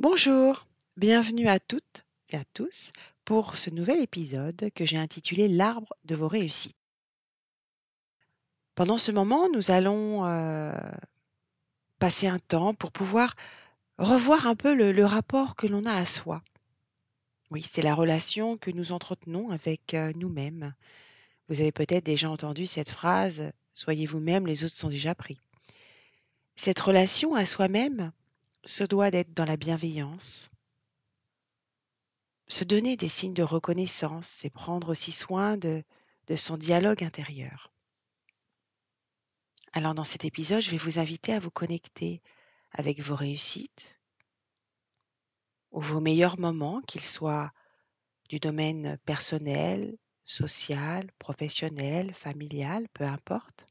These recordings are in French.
Bonjour, bienvenue à toutes et à tous pour ce nouvel épisode que j'ai intitulé L'arbre de vos réussites. Pendant ce moment, nous allons euh, passer un temps pour pouvoir revoir un peu le, rapport que l'on a à soi. Oui, c'est la relation que nous entretenons avec euh, nous-mêmes. Vous avez peut-être déjà entendu cette phrase Soyez vous-même, les autres sont déjà pris. Cette relation à soi-même se doit d'être dans la bienveillance, se donner des signes de reconnaissance et prendre aussi soin de, de son dialogue intérieur. Alors dans cet épisode, je vais vous inviter à vous connecter avec vos réussites ou vos meilleurs moments, qu'ils soient du domaine personnel, social, professionnel, familial, peu importe.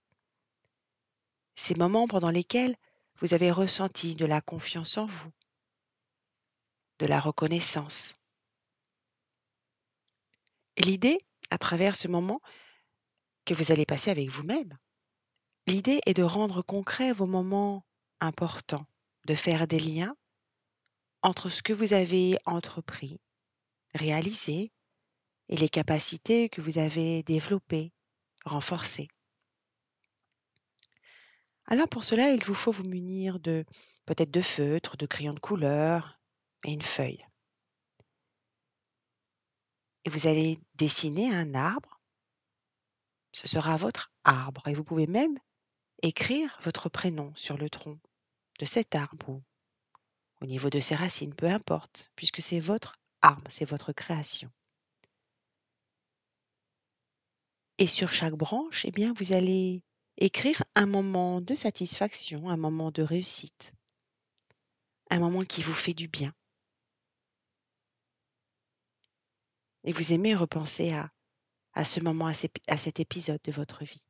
Ces moments pendant lesquels vous avez ressenti de la confiance en vous, de la reconnaissance. L'idée, à travers ce moment que vous allez passer avec vous-même, l'idée est de rendre concret vos moments importants, de faire des liens entre ce que vous avez entrepris, réalisé, et les capacités que vous avez développées, renforcées. Alors pour cela, il vous faut vous munir de peut-être de feutres, de crayons de couleur et une feuille. Et vous allez dessiner un arbre. Ce sera votre arbre et vous pouvez même écrire votre prénom sur le tronc de cet arbre ou au niveau de ses racines, peu importe, puisque c'est votre arbre, c'est votre création. Et sur chaque branche, eh bien, vous allez écrire un moment de satisfaction, un moment de réussite, un moment qui vous fait du bien. Et vous aimez repenser à, ce moment, à cet épisode de votre vie.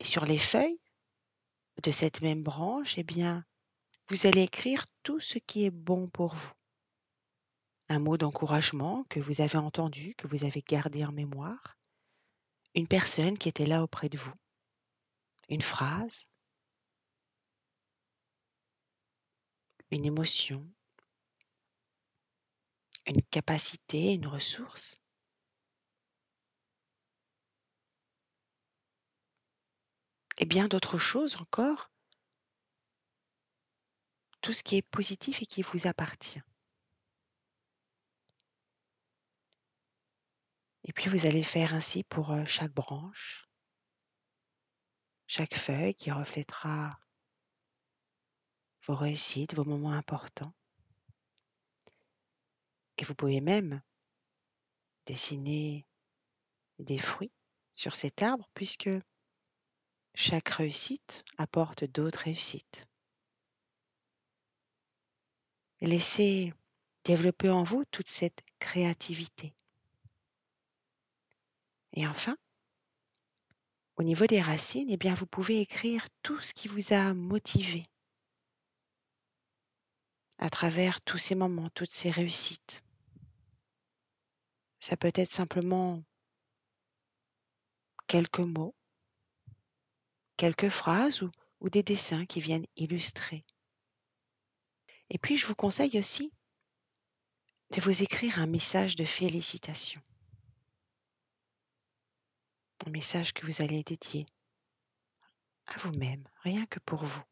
Et sur les feuilles de cette même branche, eh bien, vous allez écrire tout ce qui est bon pour vous. Un mot d'encouragement que vous avez entendu, que vous avez gardé en mémoire? Une personne qui était là auprès de vous? Une phrase? Une émotion? Une capacité, une ressource? Et bien d'autres choses encore? Tout ce qui est positif et qui vous appartient. Et puis vous allez faire ainsi pour chaque branche, chaque feuille qui reflètera vos réussites, vos moments importants. Et vous pouvez même dessiner des fruits sur cet arbre puisque chaque réussite apporte d'autres réussites. Laissez développer en vous toute cette créativité. Et enfin, au niveau des racines, eh bien, vous pouvez écrire tout ce qui vous a motivé à travers tous ces moments, toutes ces réussites. Ça peut être simplement quelques mots, quelques phrases ou, ou des dessins qui viennent illustrer. Et puis, je vous conseille aussi de vous écrire un message de félicitations. Un message que vous allez dédier à vous-même, rien que pour vous.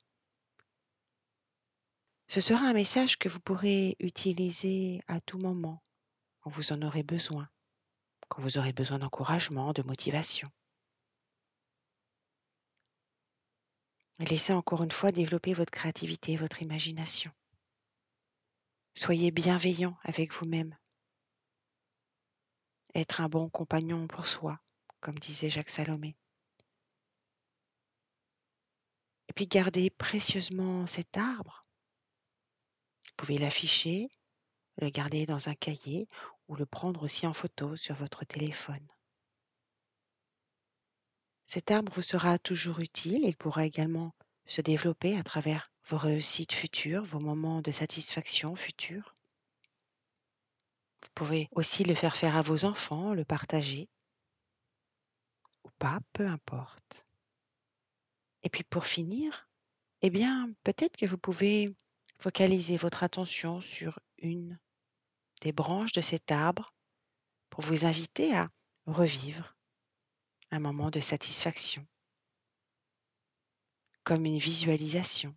Ce sera un message que vous pourrez utiliser à tout moment, quand vous en aurez besoin, quand vous aurez besoin d'encouragement, de motivation. Laissez encore une fois développer votre créativité, votre imagination. Soyez bienveillant avec vous-même. Être un bon compagnon pour soi, comme disait Jacques Salomé. Et puis gardez précieusement cet arbre. Vous pouvez l'afficher, le garder dans un cahier ou le prendre aussi en photo sur votre téléphone. Cet arbre vous sera toujours utile. Il pourra également se développer à travers vos réussites futures, vos moments de satisfaction futurs. Vous pouvez aussi le faire faire à vos enfants, le partager pas, peu importe. Et puis pour finir, Eh bien, peut-être que vous pouvez focaliser votre attention sur une des branches de cet arbre pour vous inviter à revivre un moment de satisfaction, comme une visualisation.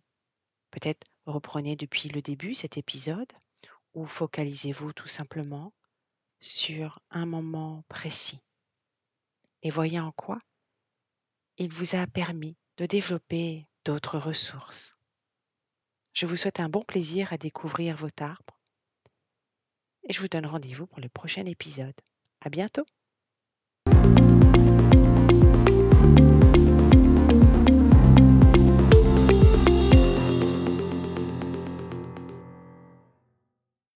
Peut-être reprenez depuis le début cet épisode ou focalisez-vous tout simplement sur un moment précis et voyez en quoi il vous a permis de développer d'autres ressources. Je vous souhaite un bon plaisir à découvrir votre arbre et je vous donne rendez-vous pour le prochain épisode. À bientôt!